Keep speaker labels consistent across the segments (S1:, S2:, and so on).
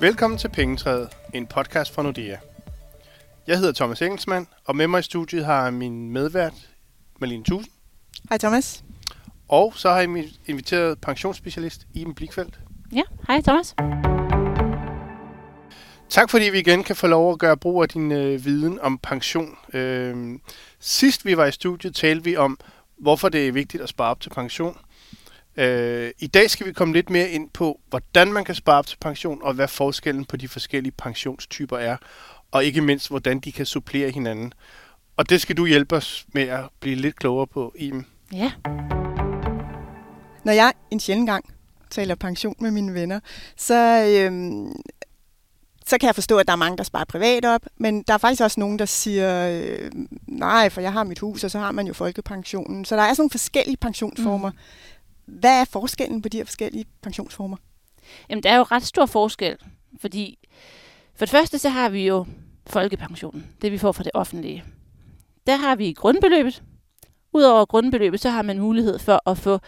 S1: Velkommen til Pengetræet, en podcast fra Nordea. Jeg hedder Thomas Engelsmann, og med mig i studiet har jeg min medvært, Malene Thusen.
S2: Hej Thomas.
S1: Og så har jeg inviteret pensionsspecialist Iben Blikfeldt.
S3: Ja, hej Thomas.
S1: Tak fordi vi igen kan få lov at gøre brug af din øh, viden om pension. Øh, sidst vi var i studiet, talte vi om, hvorfor det er vigtigt at spare op til pension. Øh, I dag skal vi komme lidt mere ind på, hvordan man kan spare op til pension, og hvad forskellen på de forskellige pensionstyper er, og ikke mindst, hvordan de kan supplere hinanden. Og det skal du hjælpe os med at blive lidt klogere på, Iben.
S3: Ja.
S2: Når jeg en sjældent gang taler pension med mine venner, så, øhm, så kan jeg forstå, at der er mange, der sparer privat op, men der er faktisk også nogen, der siger, øh, nej, for jeg har mit hus, og så har man jo folkepensionen. Så der er sådan nogle forskellige pensionsformer. Mm. Hvad er forskellen på de her forskellige pensionsformer?
S3: Jamen, der er jo ret stor forskel, fordi for det første, så har vi jo folkepensionen, det vi får fra det offentlige. Der har vi grundbeløbet. Udover grundbeløbet, så har man mulighed for at få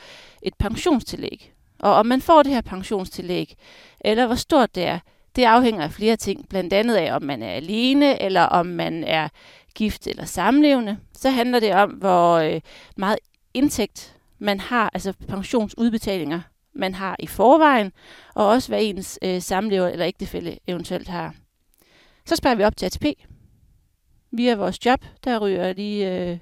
S3: et pensionstillæg. Og om man får det her pensionstillæg, eller hvor stort det er, det afhænger af flere ting. Blandt andet af, om man er alene, eller om man er gift eller samlevende. Så handler det om, hvor øh, meget indtægt man har, altså pensionsudbetalinger, man har i forvejen, og også hvad ens øh, samlever eller ægtefælle eventuelt har. Så sparer vi op til ATP. Via vores job, der ryger lige øh,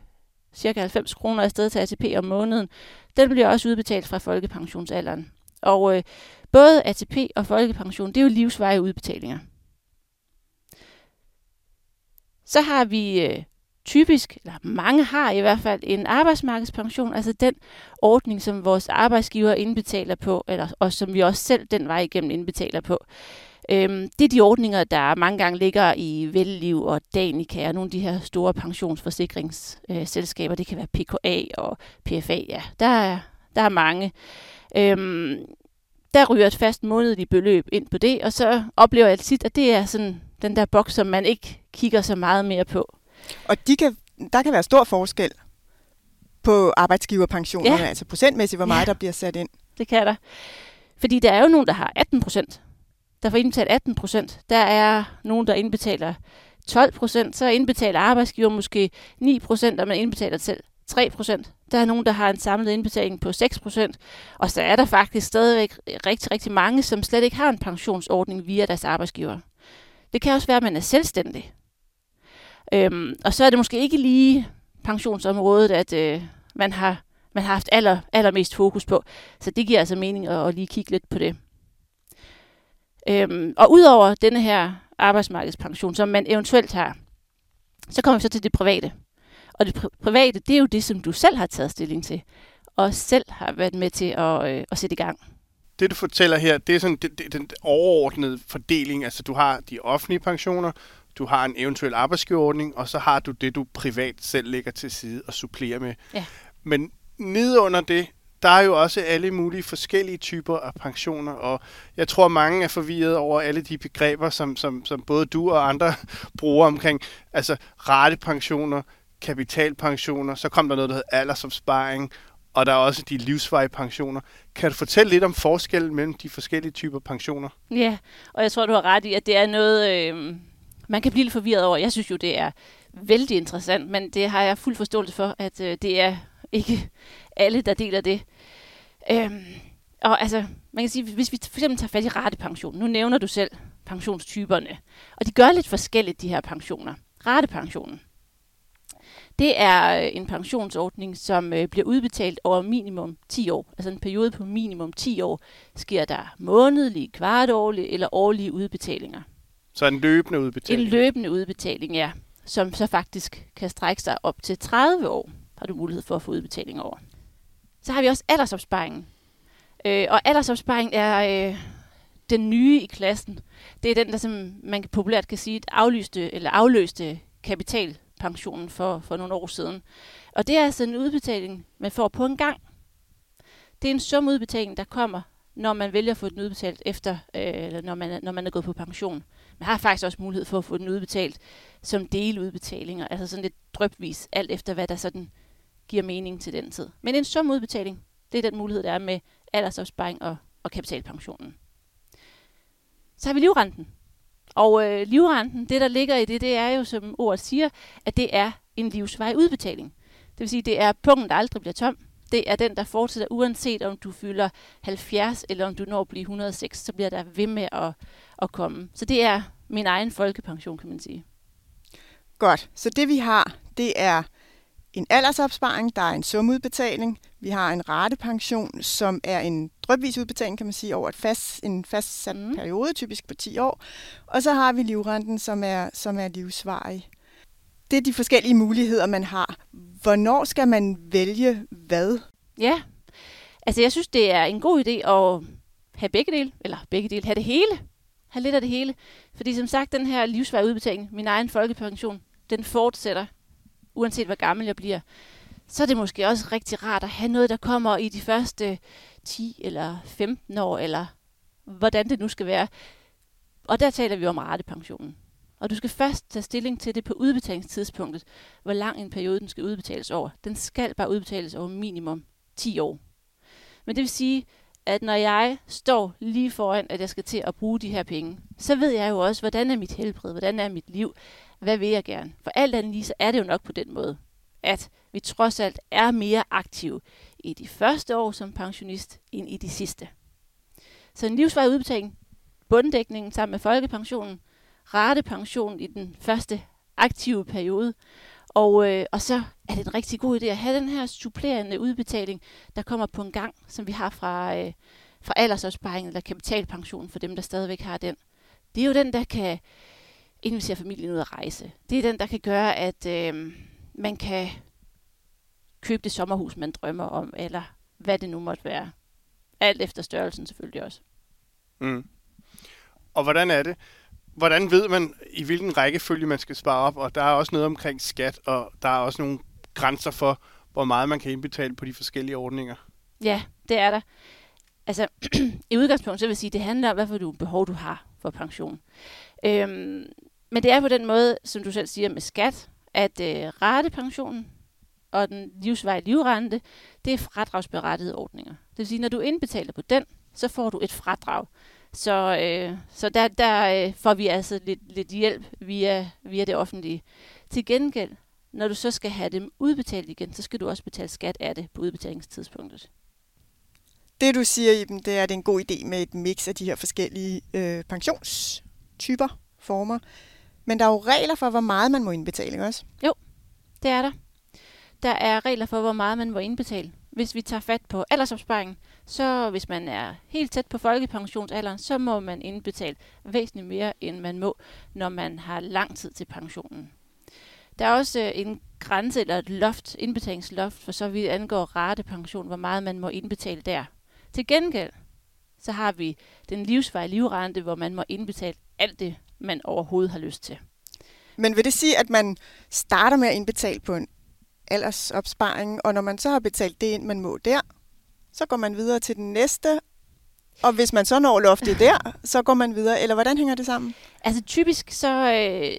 S3: cirka 90 kroner afsted til ATP om måneden. Den bliver også udbetalt fra folkepensionsalderen. Og øh, både ATP og folkepension, det er jo livsveje udbetalinger. Så har vi øh, typisk, eller mange har i hvert fald, en arbejdsmarkedspension, altså den ordning, som vores arbejdsgiver indbetaler på, eller, og som vi også selv den vej igennem indbetaler på. Øhm, det er de ordninger, der mange gange ligger i Velliv og Danica og nogle af de her store pensionsforsikringsselskaber. Øh, det kan være PKA og PFA, ja. Der er, der er mange. Øhm, der ryger et fast månedligt beløb ind på det, og så oplever jeg tit, at det er sådan den der boks, som man ikke kigger så meget mere på.
S2: Og de kan, der kan være stor forskel på arbejdsgiverpensionerne, ja. altså procentmæssigt, hvor meget ja. der bliver sat ind.
S3: Det kan der. Fordi der er jo nogen, der har 18 procent. Der får indbetalt 18 procent. Der er nogen, der indbetaler 12 procent. Så indbetaler arbejdsgiver måske 9 procent, og man indbetaler selv 3 procent. Der er nogen, der har en samlet indbetaling på 6%, Og så er der faktisk stadigvæk rigtig, rigtig mange, som slet ikke har en pensionsordning via deres arbejdsgiver. Det kan også være, at man er selvstændig. Øhm, og så er det måske ikke lige pensionsområdet, at øh, man har man har haft aller, allermest fokus på. Så det giver altså mening at, at lige kigge lidt på det. Øhm, og udover denne her arbejdsmarkedspension, som man eventuelt har, så kommer vi så til det private. Og det pri- private, det er jo det, som du selv har taget stilling til, og selv har været med til at, øh, at sætte i gang.
S1: Det, du fortæller her, det er sådan det, det, den overordnede fordeling. Altså, du har de offentlige pensioner, du har en eventuel arbejdsgiverordning, og så har du det, du privat selv lægger til side og supplerer med.
S3: Ja.
S1: Men nede under det, der er jo også alle mulige forskellige typer af pensioner, og jeg tror, mange er forvirret over alle de begreber, som, som, som både du og andre bruger omkring, altså ratepensioner, kapitalpensioner, så kom der noget, der hedder aldersopsparing, og der er også de livsvarige pensioner. Kan du fortælle lidt om forskellen mellem de forskellige typer pensioner?
S3: Ja, og jeg tror, du har ret i, at det er noget, øh, man kan blive lidt forvirret over. Jeg synes jo, det er vældig interessant, men det har jeg fuld forståelse for, at øh, det er ikke alle, der deler det. Øh, og altså, man kan sige, hvis vi for eksempel tager fat i ratepension, nu nævner du selv pensionstyperne, og de gør lidt forskelligt, de her pensioner. Ratepensionen, det er øh, en pensionsordning, som øh, bliver udbetalt over minimum 10 år. Altså en periode på minimum 10 år sker der månedlige, kvartårlige eller årlige udbetalinger.
S1: Så en løbende udbetaling?
S3: En løbende udbetaling, ja. Som så faktisk kan strække sig op til 30 år, har du mulighed for at få udbetaling over. Så har vi også aldersopsparingen. Øh, og aldersopsparing er øh, den nye i klassen. Det er den, der som man populært kan sige, aflyste eller afløste pensionen for, for nogle år siden. Og det er altså en udbetaling, man får på en gang. Det er en sumudbetaling, der kommer, når man vælger at få den udbetalt efter, øh, når, man, når man er gået på pension. Man har faktisk også mulighed for at få den udbetalt som deludbetalinger, altså sådan lidt drøbvis, alt efter hvad der sådan giver mening til den tid. Men en sum udbetaling, det er den mulighed, der er med aldersopsparing og, og kapitalpensionen. Så har vi livrenten. Og øh, livrenten, det der ligger i det, det er jo, som ordet siger, at det er en livsvej udbetaling. Det vil sige, det er punkten, der aldrig bliver tom. Det er den, der fortsætter, uanset om du fylder 70 eller om du når at blive 106, så bliver der ved med at, at komme. Så det er min egen folkepension, kan man sige.
S2: Godt. Så det vi har, det er en aldersopsparing, der er en sumudbetaling. Vi har en ratepension, som er en drøbvis udbetaling, kan man sige, over et fast, en fastsat mm. periode, typisk på 10 år. Og så har vi livrenten, som er, som er livsvarig. Det er de forskellige muligheder, man har. Hvornår skal man vælge hvad?
S3: Ja, altså jeg synes, det er en god idé at have begge dele, eller begge dele, have det hele. Have lidt af det hele. Fordi som sagt, den her livsvarig udbetaling, min egen folkepension, den fortsætter uanset hvor gammel jeg bliver, så er det måske også rigtig rart at have noget, der kommer i de første 10 eller 15 år, eller hvordan det nu skal være. Og der taler vi om ratepensionen. Og du skal først tage stilling til det på udbetalingstidspunktet, hvor lang en periode den skal udbetales over. Den skal bare udbetales over minimum 10 år. Men det vil sige, at når jeg står lige foran, at jeg skal til at bruge de her penge, så ved jeg jo også, hvordan er mit helbred, hvordan er mit liv, hvad vil jeg gerne? For alt andet lige, så er det jo nok på den måde, at vi trods alt er mere aktive i de første år som pensionist, end i de sidste. Så en livsvarig udbetaling, bunddækningen sammen med folkepensionen, ratepensionen i den første aktive periode, og, øh, og så er det en rigtig god idé at have den her supplerende udbetaling, der kommer på en gang, som vi har fra, øh, fra aldersopsparingen eller kapitalpensionen for dem, der stadigvæk har den. Det er jo den, der kan invitere familien ud at rejse. Det er den, der kan gøre, at øh, man kan købe det sommerhus, man drømmer om, eller hvad det nu måtte være. Alt efter størrelsen selvfølgelig også.
S1: Mm. Og hvordan er det? Hvordan ved man, i hvilken rækkefølge man skal spare op? Og der er også noget omkring skat, og der er også nogle grænser for, hvor meget man kan indbetale på de forskellige ordninger.
S3: Ja, det er der. Altså, i udgangspunktet så vil jeg sige, det handler om, hvad for du behov du har for pension. Øhm, men det er på den måde, som du selv siger med skat, at øh, ratepensionen og den livsvej livrente, det er fradragsberettigede ordninger. Det vil sige, når du indbetaler på den, så får du et fradrag. Så, øh, så der, der øh, får vi altså lidt, lidt hjælp via, via det offentlige. Til gengæld, når du så skal have dem udbetalt igen, så skal du også betale skat af det på udbetalingstidspunktet.
S2: Det du siger, Iben, det er, at det er en god idé med et mix af de her forskellige øh, pensionstyper, former. Men der er jo regler for, hvor meget man må indbetale, også?
S3: Jo, det er der. Der er regler for, hvor meget man må indbetale. Hvis vi tager fat på aldersopsparingen, så hvis man er helt tæt på folkepensionsalderen, så må man indbetale væsentligt mere, end man må, når man har lang tid til pensionen. Der er også øh, en grænse eller et loft, indbetalingsloft, for så vidt angår ratepension, hvor meget man må indbetale der. Til gengæld, så har vi den livsvarige livrente, hvor man må indbetale alt det, man overhovedet har lyst til.
S2: Men vil det sige, at man starter med at indbetale på en aldersopsparing, og når man så har betalt det ind, man må der, så går man videre til den næste, og hvis man så når loftet der, så går man videre, eller hvordan hænger det sammen?
S3: Altså typisk så, øh,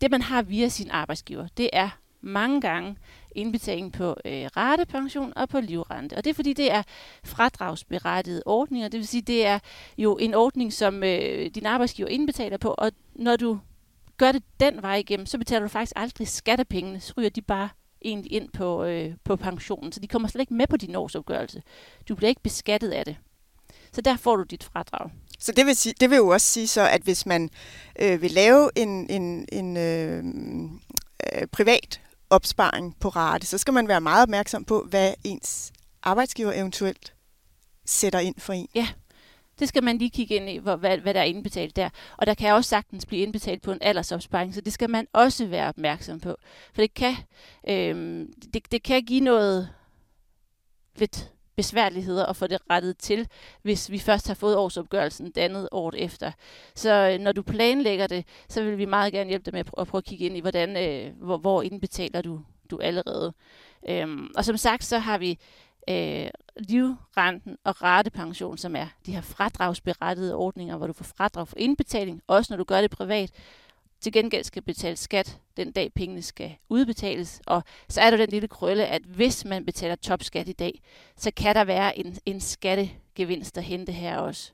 S3: det man har via sin arbejdsgiver, det er mange gange indbetaling på øh, ratepension og på livrente. Og det er fordi, det er fradragsberettigede ordninger. Det vil sige, det er jo en ordning, som øh, din arbejdsgiver indbetaler på, og når du gør det den vej igennem, så betaler du faktisk aldrig skattepengene. Så ryger de bare egentlig ind på, øh, på pensionen. Så de kommer slet ikke med på din årsopgørelse. Du bliver ikke beskattet af det. Så der får du dit fradrag.
S2: Så det vil, sige, det vil jo også sige så, at hvis man øh, vil lave en, en, en øh, øh, privat opsparing på rate, så skal man være meget opmærksom på, hvad ens arbejdsgiver eventuelt sætter ind for en.
S3: Ja, det skal man lige kigge ind i, hvor, hvad, hvad der er indbetalt der. Og der kan også sagtens blive indbetalt på en aldersopsparing, så det skal man også være opmærksom på. For det kan, øh, det, det kan give noget lidt besværligheder at få det rettet til, hvis vi først har fået årsopgørelsen dannet året efter. Så øh, når du planlægger det, så vil vi meget gerne hjælpe dig med at prøve at kigge ind i, hvordan, øh, hvor, hvor indbetaler du, du allerede. Øhm, og som sagt, så har vi øh, livrenten og ratepension, som er de her fradragsberettede ordninger, hvor du får fradrag for indbetaling, også når du gør det privat, til gengæld skal betale skat den dag pengene skal udbetales. Og så er der den lille krølle, at hvis man betaler topskat i dag, så kan der være en, en skattegevinst at hente her også.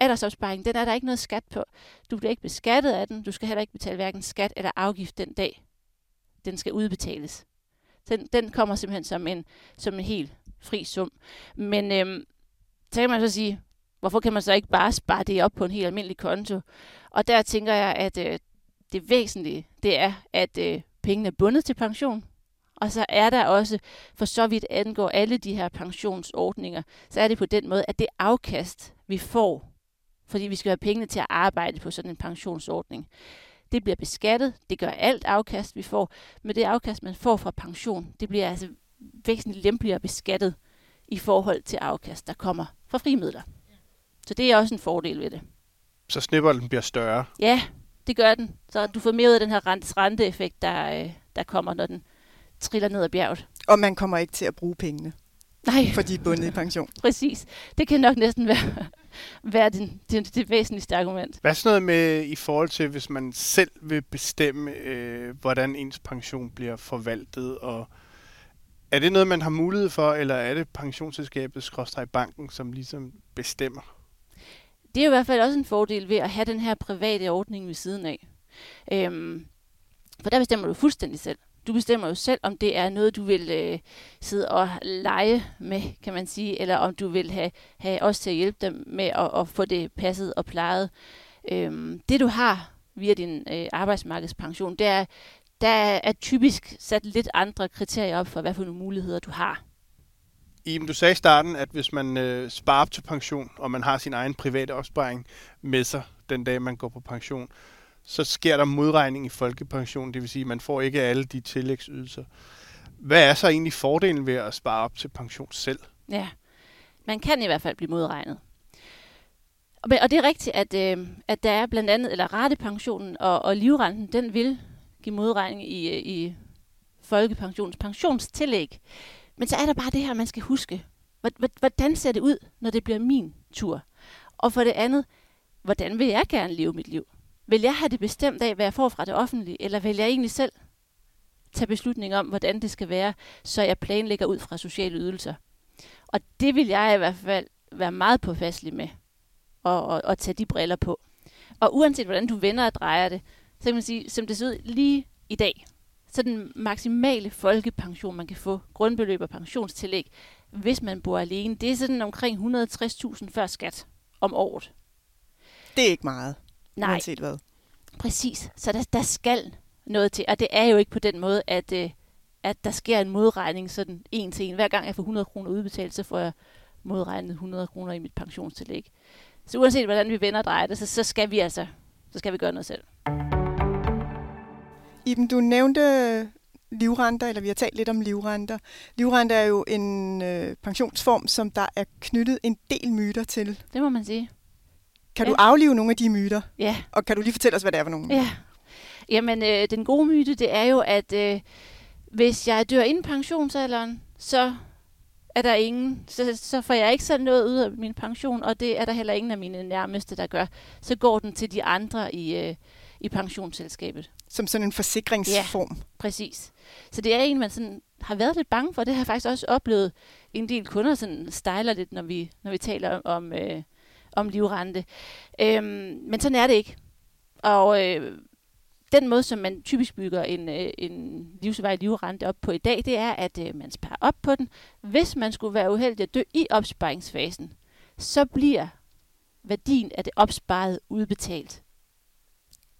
S3: Aldersopsparing, den er der ikke noget skat på. Du bliver ikke beskattet af den. Du skal heller ikke betale hverken skat eller afgift den dag, den skal udbetales. Den, den kommer simpelthen som en, som en helt fri sum. Men øhm, så kan man så sige, hvorfor kan man så ikke bare spare det op på en helt almindelig konto? Og der tænker jeg, at øh, det væsentlige, det er, at øh, pengene er bundet til pension. Og så er der også, for så vidt angår alle de her pensionsordninger, så er det på den måde, at det afkast, vi får, fordi vi skal have pengene til at arbejde på sådan en pensionsordning, det bliver beskattet. Det gør alt afkast, vi får. Men det afkast, man får fra pension, det bliver altså væsentligt lempeligere beskattet i forhold til afkast, der kommer fra frimidler. Så det er også en fordel ved det.
S1: Så snibbolden bliver større?
S3: Ja, det gør den. Så du får mere ud af den her rentes renteeffekt, der, øh, der kommer, når den triller ned ad bjerget.
S2: Og man kommer ikke til at bruge pengene.
S3: Nej.
S2: For de er bundet i pension.
S3: Præcis. Det kan nok næsten være, være den, det, det væsentligste argument.
S1: Hvad er sådan noget med i forhold til, hvis man selv vil bestemme, øh, hvordan ens pension bliver forvaltet, og er det noget, man har mulighed for, eller er det pensionsselskabet, skråstrej banken, som ligesom bestemmer?
S3: Det er i hvert fald også en fordel ved at have den her private ordning ved siden af. Øhm, for der bestemmer du fuldstændig selv. Du bestemmer jo selv, om det er noget, du vil øh, sidde og lege med, kan man sige, eller om du vil have, have os til at hjælpe dem med at, at få det passet og plejet. Øhm, det du har via din øh, arbejdsmarkedspension, det er, der er typisk sat lidt andre kriterier op for, hvad for nogle muligheder du har.
S1: Iben, du sagde i starten, at hvis man øh, sparer op til pension, og man har sin egen private opsparing med sig den dag, man går på pension, så sker der modregning i folkepension, det vil sige, at man får ikke alle de tillægsydelser. Hvad er så egentlig fordelen ved at spare op til pension selv?
S3: Ja, man kan i hvert fald blive modregnet. Og det er rigtigt, at, øh, at der er blandt andet, eller ratepensionen og, og livrenten, den vil give modregning i, øh, i folkepensionens pensionstillæg. Men så er der bare det her, man skal huske. Hvordan ser det ud, når det bliver min tur? Og for det andet, hvordan vil jeg gerne leve mit liv? Vil jeg have det bestemt af, hvad jeg får fra det offentlige, eller vil jeg egentlig selv tage beslutning om, hvordan det skal være, så jeg planlægger ud fra sociale ydelser? Og det vil jeg i hvert fald være meget påfastelig med, og, og, og tage de briller på. Og uanset hvordan du vender og drejer det, så kan man sige, som det ser ud lige i dag, så den maksimale folkepension, man kan få, grundbeløb og pensionstillæg, hvis man bor alene, det er sådan omkring 160.000 før skat om året.
S2: Det er ikke meget,
S3: Nej.
S2: uanset hvad.
S3: Præcis. Så der, der skal noget til. Og det er jo ikke på den måde, at, øh, at der sker en modregning sådan en til en. Hver gang jeg får 100 kroner udbetalt, så får jeg modregnet 100 kroner i mit pensionstillæg. Så uanset hvordan vi vender og drejer det, så, så skal vi altså så skal vi gøre noget selv.
S2: Iben, du nævnte livrenter, eller vi har talt lidt om livrenter. Livrenter er jo en øh, pensionsform, som der er knyttet en del myter til.
S3: Det må man sige.
S2: Kan ja. du aflive nogle af de myter?
S3: Ja.
S2: Og kan du lige fortælle os, hvad det er for nogle?
S3: Ja. Jamen, øh, den gode myte, det er jo, at øh, hvis jeg dør inden pensionsalderen, så er der ingen, så, så får jeg ikke sådan noget ud af min pension, og det er der heller ingen af mine nærmeste, der gør. Så går den til de andre i, øh, i pensionsselskabet.
S2: Som sådan en forsikringsform.
S3: Ja, præcis. Så det er en, man sådan har været lidt bange for. Det har jeg faktisk også oplevet. En del kunder sådan stejler lidt, når vi, når vi taler om, om, øh, om livrente. Øhm, men sådan er det ikke. Og øh, den måde, som man typisk bygger en, øh, en livsvej livrente op på i dag, det er, at øh, man sparer op på den. Hvis man skulle være uheldig at dø i opsparingsfasen, så bliver værdien af det opsparede udbetalt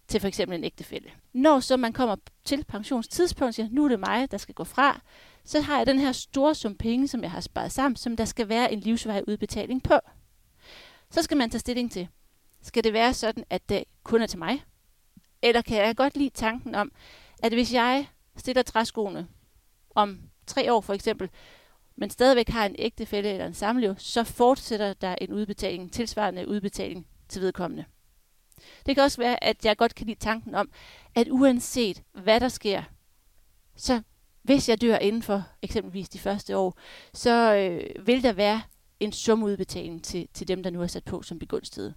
S3: til for eksempel en ægtefælde. Når så man kommer til pensionstidspunkt og siger, nu er det mig, der skal gå fra, så har jeg den her store sum penge, som jeg har sparet sammen, som der skal være en livsvej udbetaling på. Så skal man tage stilling til, skal det være sådan, at det kun er til mig? Eller kan jeg godt lide tanken om, at hvis jeg stiller træskoene om tre år for eksempel, men stadigvæk har en ægtefælde eller en samlev, så fortsætter der en udbetaling, tilsvarende udbetaling til vedkommende. Det kan også være, at jeg godt kan lide tanken om, at uanset hvad der sker, så hvis jeg dør inden for eksempelvis de første år, så øh, vil der være en sumudbetaling til, til dem, der nu er sat på som begunstigede.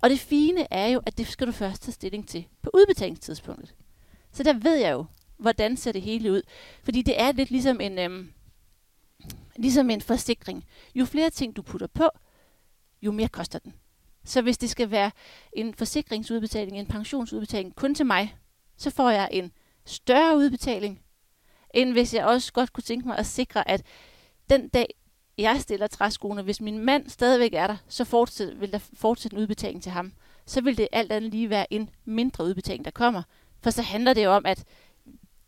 S3: Og det fine er jo, at det skal du først tage stilling til på udbetalingstidspunktet. Så der ved jeg jo, hvordan ser det hele ud. Fordi det er lidt ligesom en, øhm, ligesom en forsikring. Jo flere ting du putter på, jo mere koster den. Så hvis det skal være en forsikringsudbetaling, en pensionsudbetaling kun til mig, så får jeg en større udbetaling, end hvis jeg også godt kunne tænke mig at sikre, at den dag, jeg stiller træskoene, hvis min mand stadigvæk er der, så fortsæt, vil der fortsætte en udbetaling til ham. Så vil det alt andet lige være en mindre udbetaling, der kommer. For så handler det jo om, at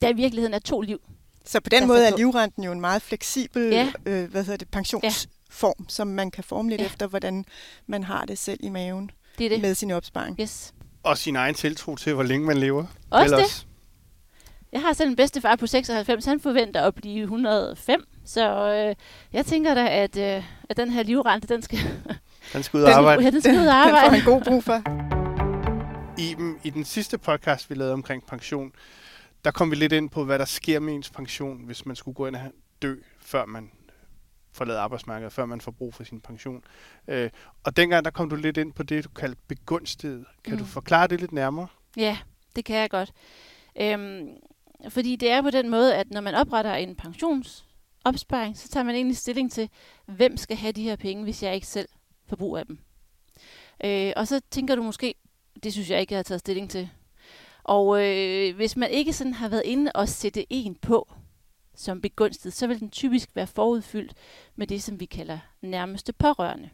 S3: der i virkeligheden er to liv.
S2: Så på den måde er livrenten jo en meget fleksibel
S3: ja.
S2: øh, hvad hedder det, pensionsform, ja. Som man kan forme lidt ja. efter, hvordan man har det selv i maven
S3: det er det.
S2: med sin opsparing.
S3: Yes.
S1: Og sin egen tiltro til, hvor længe man lever.
S3: Også Ellers. det. Jeg har selv en bedstefar på 96, han forventer at blive 105, så øh, jeg tænker da, at, øh, at den her livrente, den skal...
S1: den skal ud og arbejde.
S3: Ja, den skal ud og arbejde.
S2: den får en god brug for.
S1: I, I den sidste podcast, vi lavede omkring pension, der kom vi lidt ind på, hvad der sker med ens pension, hvis man skulle gå ind og dø, før man forlader arbejdsmarkedet, før man får brug for sin pension. Øh, og dengang, der kom du lidt ind på det, du kaldte begunstiget. Kan mm. du forklare det lidt nærmere?
S3: Ja, det kan jeg godt. Øhm, fordi det er på den måde, at når man opretter en pensionsopsparing, så tager man egentlig stilling til, hvem skal have de her penge, hvis jeg ikke selv får brug af dem. Øh, og så tænker du måske, det synes jeg ikke, jeg har taget stilling til. Og øh, hvis man ikke sådan har været inde og sætte en på som begunstiget, så vil den typisk være forudfyldt med det, som vi kalder nærmeste pårørende.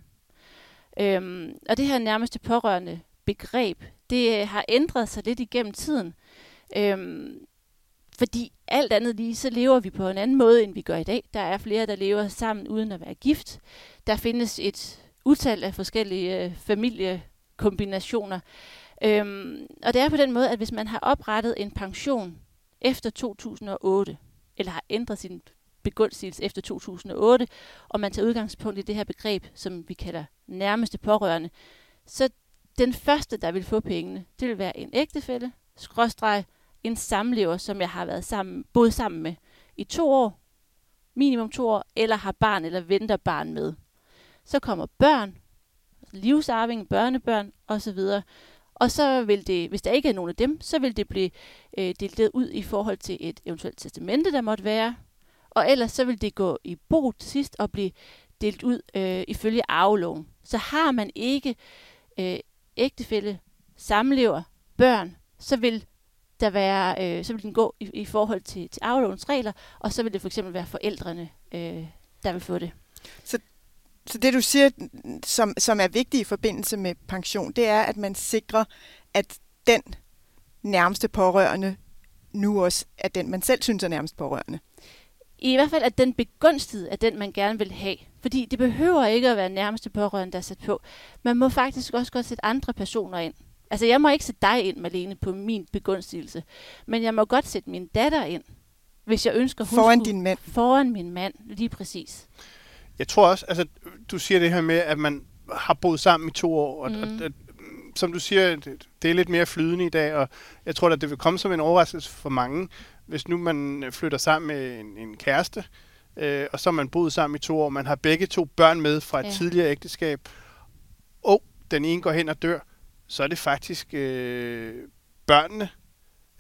S3: Øhm, og det her nærmeste pårørende begreb, det øh, har ændret sig lidt igennem tiden. Øhm, fordi alt andet lige, så lever vi på en anden måde, end vi gør i dag. Der er flere, der lever sammen uden at være gift. Der findes et utal af forskellige øh, familiekombinationer. Øhm, og det er på den måde, at hvis man har oprettet en pension efter 2008, eller har ændret sin begunstigelse efter 2008, og man tager udgangspunkt i det her begreb, som vi kalder nærmeste pårørende, så den første, der vil få pengene, det vil være en ægtefælle, skråstreg, en samlever, som jeg har været sammen, boet sammen med i to år, minimum to år, eller har barn eller venter barn med. Så kommer børn, livsarving, børnebørn osv. Og så vil det, hvis der ikke er nogen af dem, så vil det blive øh, delt ud i forhold til et eventuelt testamente, der måtte være. Og ellers så vil det gå i bo til sidst og blive delt ud øh, ifølge arveloven. Så har man ikke øh, ægtefælde, samlever, børn, så vil der være, øh, så vil den gå i, i forhold til, til arvelovens regler, og så vil det for eksempel være forældrene, øh, der vil få det.
S2: Så, så det du siger, som, som er vigtigt i forbindelse med pension, det er, at man sikrer, at den nærmeste pårørende nu også er den, man selv synes er nærmest pårørende.
S3: I hvert fald, at den begunstigede er den, man gerne vil have. Fordi det behøver ikke at være nærmeste pårørende, der er sat på. Man må faktisk også godt sætte andre personer ind. Altså, jeg må ikke sætte dig ind, Malene, på min begunstigelse. Men jeg må godt sætte min datter ind, hvis jeg ønsker...
S2: Hun foran din mand.
S3: Foran min mand, lige præcis.
S1: Jeg tror også, altså, du siger det her med, at man har boet sammen i to år, og, mm. og, og som du siger, det, det er lidt mere flydende i dag, og jeg tror, at det vil komme som en overraskelse for mange, hvis nu man flytter sammen med en, en kæreste, øh, og så man boet sammen i to år, man har begge to børn med fra et ja. tidligere ægteskab, og den ene går hen og dør, så er det faktisk øh, børnene,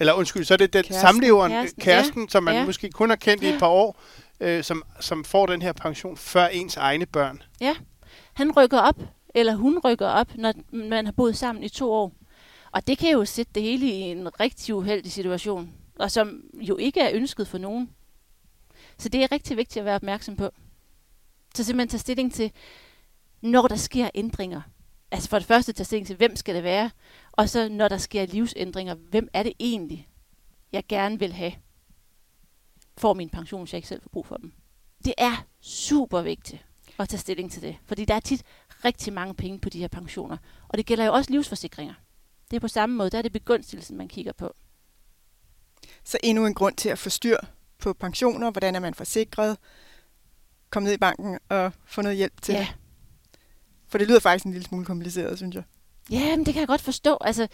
S1: eller undskyld, så er det den kæresten, samleveren, kæresten, kæresten ja. som man ja. måske kun har kendt i et par år, øh, som, som får den her pension før ens egne børn.
S3: Ja, han rykker op, eller hun rykker op, når man har boet sammen i to år. Og det kan jo sætte det hele i en rigtig uheldig situation, og som jo ikke er ønsket for nogen. Så det er rigtig vigtigt at være opmærksom på. Så simpelthen tage stilling til, når der sker ændringer altså for det første tage stilling til, hvem skal det være, og så når der sker livsændringer, hvem er det egentlig, jeg gerne vil have, for min pension, hvis jeg ikke selv får brug for dem. Det er super vigtigt at tage stilling til det, fordi der er tit rigtig mange penge på de her pensioner, og det gælder jo også livsforsikringer. Det er på samme måde, der er det begunstigelsen, man kigger på.
S2: Så endnu en grund til at få styr på pensioner, hvordan er man forsikret, komme ned i banken og få noget hjælp til
S3: ja.
S2: For det lyder faktisk en lille smule kompliceret, synes jeg.
S3: Ja, men det kan jeg godt forstå. Altså,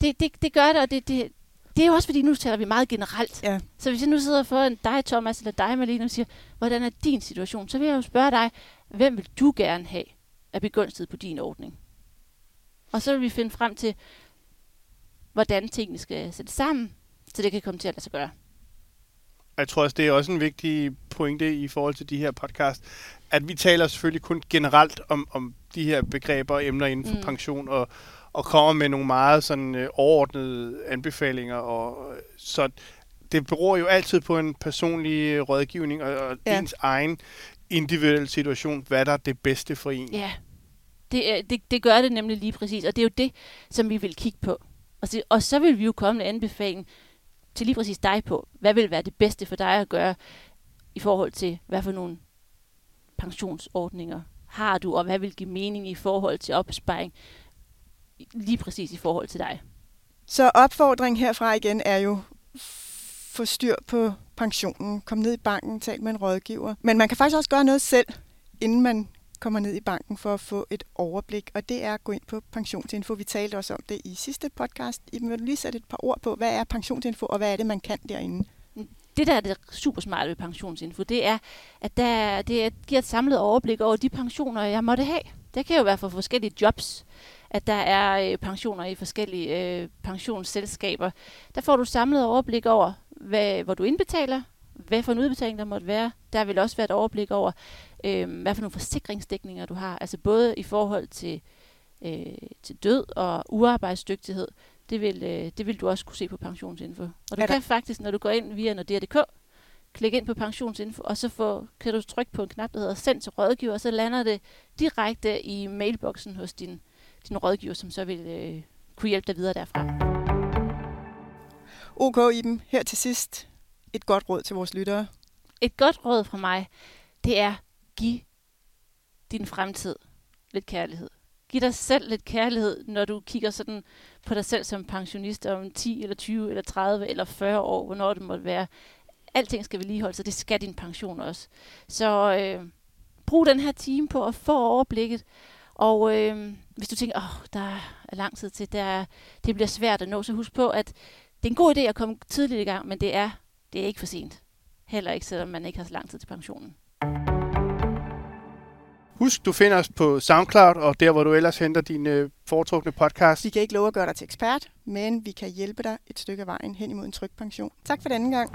S3: det, det, det gør det, og det, det, det er jo også fordi, nu taler vi meget generelt.
S2: Ja.
S3: Så hvis jeg nu sidder foran dig, Thomas, eller dig, Malene, og siger, hvordan er din situation, så vil jeg jo spørge dig, hvem vil du gerne have at begunstiget på din ordning? Og så vil vi finde frem til, hvordan tingene skal sættes sammen, så det kan komme til at lade sig gøre.
S1: Jeg tror også, det er også en vigtig pointe i forhold til de her podcast, at vi taler selvfølgelig kun generelt om, om de her begreber og emner inden for mm. pension, og, og kommer med nogle meget sådan øh, overordnede anbefalinger. Og, så det beror jo altid på en personlig øh, rådgivning og, og ja. ens egen individuelle situation, hvad der er det bedste for en.
S3: Ja, det, det, det gør det nemlig lige præcis, og det er jo det, som vi vil kigge på. Og så, og så vil vi jo komme med anbefaling til lige præcis dig på, hvad vil være det bedste for dig at gøre i forhold til, hvad for nogle pensionsordninger har du, og hvad vil give mening i forhold til opsparing, lige præcis i forhold til dig.
S2: Så opfordring herfra igen er jo, få styr på pensionen, kom ned i banken, tal med en rådgiver. Men man kan faktisk også gøre noget selv, inden man kommer ned i banken for at få et overblik, og det er at gå ind på pensionsinfo. Vi talte også om det i sidste podcast. I vil lige sætte et par ord på, hvad er pensionsinfo, og hvad er det, man kan derinde?
S3: Det, der er det super smarte ved pensionsinfo, det er, at der, det giver et samlet overblik over de pensioner, jeg måtte have. Det kan jo være for forskellige jobs, at der er øh, pensioner i forskellige øh, pensionsselskaber. Der får du samlet overblik over, hvad, hvor du indbetaler, hvad for en udbetaling der måtte være. Der vil også være et overblik over, øh, hvad for nogle forsikringsdækninger du har. Altså både i forhold til, øh, til død og uarbejdsdygtighed. Det vil, øh, det vil du også kunne se på pensionsinfo. Og du kan faktisk, når du går ind via noget.dk, klikke ind på pensionsinfo, og så få, kan du trykke på en knap, der hedder send til rådgiver, og så lander det direkte i mailboksen hos din, din rådgiver, som så vil øh, kunne hjælpe dig videre derfra.
S2: OK, Iben, her til sidst et godt råd til vores lyttere.
S3: Et godt råd fra mig, det er, giv din fremtid lidt kærlighed. Giv dig selv lidt kærlighed, når du kigger sådan på dig selv som pensionist om 10 eller 20 eller 30 eller 40 år, hvornår det måtte være. Alting skal vedligeholde, så det skal din pension også. Så øh, brug den her time på at få overblikket. Og øh, hvis du tænker, åh, oh, der er lang tid til, der, det bliver svært at nå, så husk på, at det er en god idé at komme tidligt i gang, men det er, det er ikke for sent. Heller ikke, selvom man ikke har så lang tid til pensionen.
S1: Husk, du finder os på SoundCloud og der, hvor du ellers henter din øh, foretrukne podcast.
S2: Vi kan ikke love at gøre dig til ekspert, men vi kan hjælpe dig et stykke af vejen hen imod en tryg pension. Tak for denne gang.